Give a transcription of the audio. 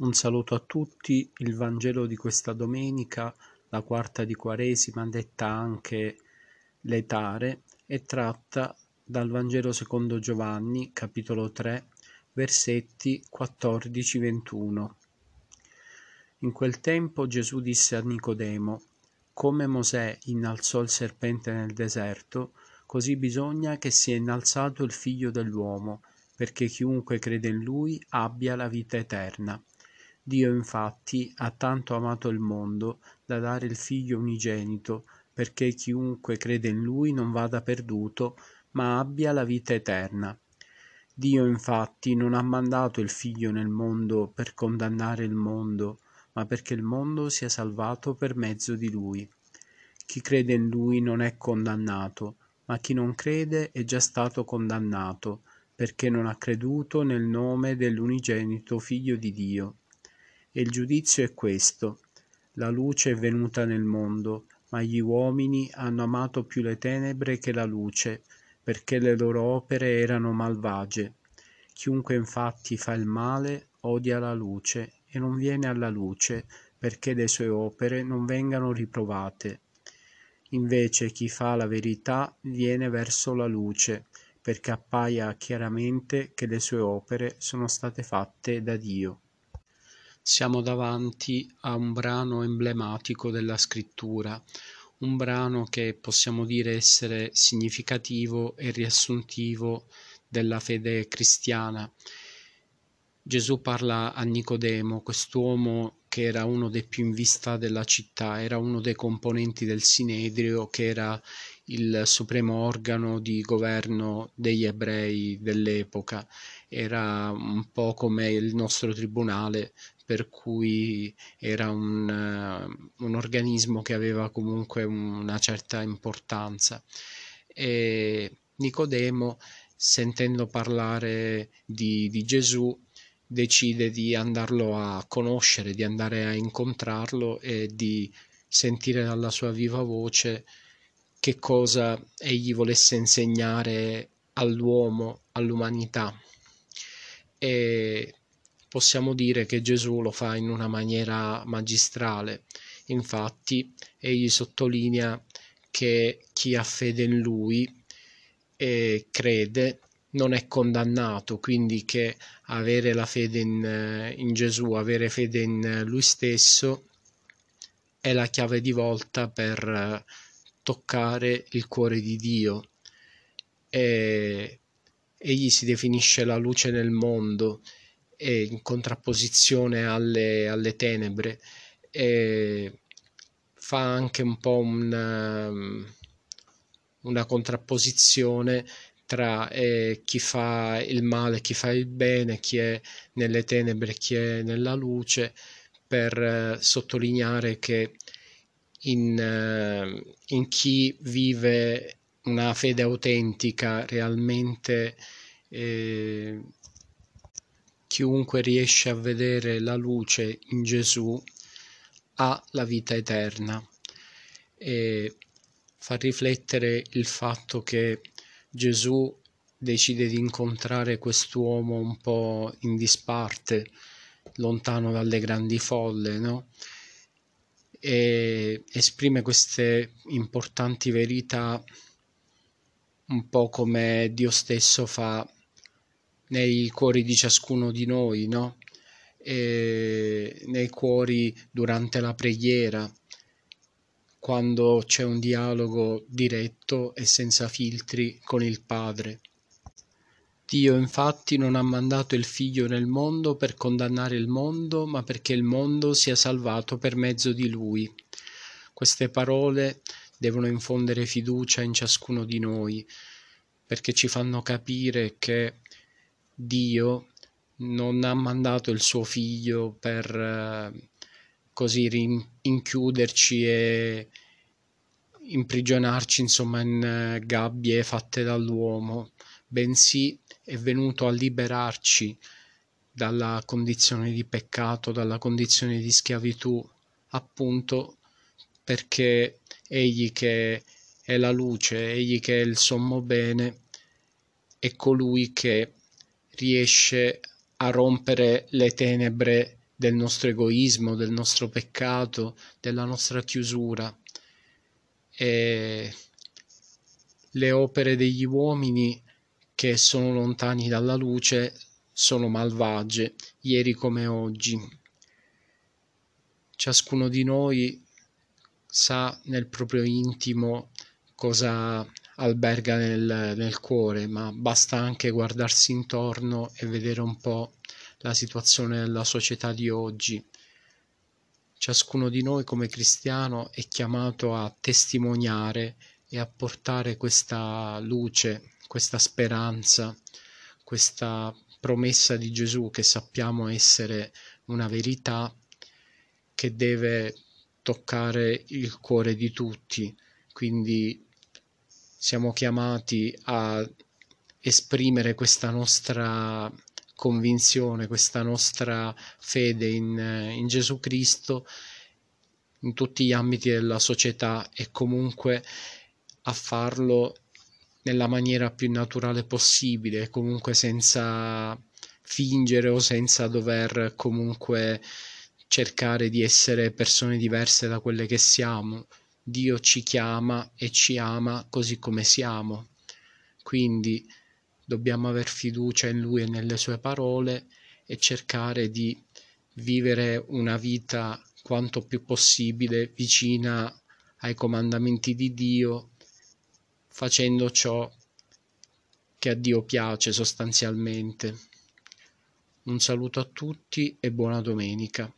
Un saluto a tutti, il Vangelo di questa domenica, la quarta di Quaresima, detta anche letare, è tratta dal Vangelo secondo Giovanni, capitolo 3, versetti 14-21. In quel tempo Gesù disse a Nicodemo, come Mosè innalzò il serpente nel deserto, così bisogna che sia innalzato il figlio dell'uomo, perché chiunque crede in lui abbia la vita eterna. Dio infatti ha tanto amato il mondo da dare il figlio unigenito, perché chiunque crede in lui non vada perduto, ma abbia la vita eterna. Dio infatti non ha mandato il figlio nel mondo per condannare il mondo, ma perché il mondo sia salvato per mezzo di lui. Chi crede in lui non è condannato, ma chi non crede è già stato condannato, perché non ha creduto nel nome dell'unigenito figlio di Dio. E il giudizio è questo. La luce è venuta nel mondo, ma gli uomini hanno amato più le tenebre che la luce, perché le loro opere erano malvagie. Chiunque infatti fa il male odia la luce e non viene alla luce, perché le sue opere non vengano riprovate. Invece chi fa la verità viene verso la luce, perché appaia chiaramente che le sue opere sono state fatte da Dio. Siamo davanti a un brano emblematico della scrittura, un brano che possiamo dire essere significativo e riassuntivo della fede cristiana. Gesù parla a Nicodemo, quest'uomo che era uno dei più in vista della città, era uno dei componenti del Sinedrio, che era il supremo organo di governo degli ebrei dell'epoca. Era un po' come il nostro tribunale, per cui era un, uh, un organismo che aveva comunque una certa importanza. E Nicodemo, sentendo parlare di, di Gesù, decide di andarlo a conoscere, di andare a incontrarlo e di sentire dalla sua viva voce che cosa egli volesse insegnare all'uomo, all'umanità. E possiamo dire che Gesù lo fa in una maniera magistrale. Infatti, egli sottolinea che chi ha fede in lui e crede non è condannato, quindi che avere la fede in, in Gesù, avere fede in lui stesso è la chiave di volta per toccare il cuore di Dio. E egli si definisce la luce nel mondo e in contrapposizione alle, alle tenebre e fa anche un po' una, una contrapposizione tra eh, chi fa il male, chi fa il bene, chi è nelle tenebre, chi è nella luce, per eh, sottolineare che in, eh, in chi vive una fede autentica, realmente eh, chiunque riesce a vedere la luce in Gesù ha la vita eterna e fa riflettere il fatto che Gesù decide di incontrare quest'uomo un po' in disparte, lontano dalle grandi folle, no? e esprime queste importanti verità un po' come Dio stesso fa nei cuori di ciascuno di noi, no? E nei cuori durante la preghiera, quando c'è un dialogo diretto e senza filtri con il Padre. Dio infatti non ha mandato il Figlio nel mondo per condannare il mondo, ma perché il mondo sia salvato per mezzo di Lui. Queste parole devono infondere fiducia in ciascuno di noi, perché ci fanno capire che Dio non ha mandato il suo Figlio per eh, così rinchiuderci e imprigionarci insomma in eh, gabbie fatte dall'uomo, bensì è venuto a liberarci dalla condizione di peccato, dalla condizione di schiavitù, appunto perché egli che è la luce, egli che è il sommo bene, è colui che riesce a rompere le tenebre del nostro egoismo, del nostro peccato, della nostra chiusura. E le opere degli uomini che sono lontani dalla luce sono malvagie, ieri come oggi. Ciascuno di noi sa nel proprio intimo cosa alberga nel, nel cuore, ma basta anche guardarsi intorno e vedere un po' la situazione della società di oggi. Ciascuno di noi come cristiano è chiamato a testimoniare e a portare questa luce, questa speranza, questa promessa di Gesù che sappiamo essere una verità che deve toccare il cuore di tutti. Quindi siamo chiamati a esprimere questa nostra convinzione, questa nostra fede in, in Gesù Cristo in tutti gli ambiti della società e comunque a farlo nella maniera più naturale possibile, comunque senza fingere o senza dover comunque cercare di essere persone diverse da quelle che siamo, Dio ci chiama e ci ama così come siamo. Quindi dobbiamo aver fiducia in Lui e nelle sue parole e cercare di vivere una vita quanto più possibile vicina ai comandamenti di Dio, facendo ciò che a Dio piace sostanzialmente. Un saluto a tutti e buona domenica.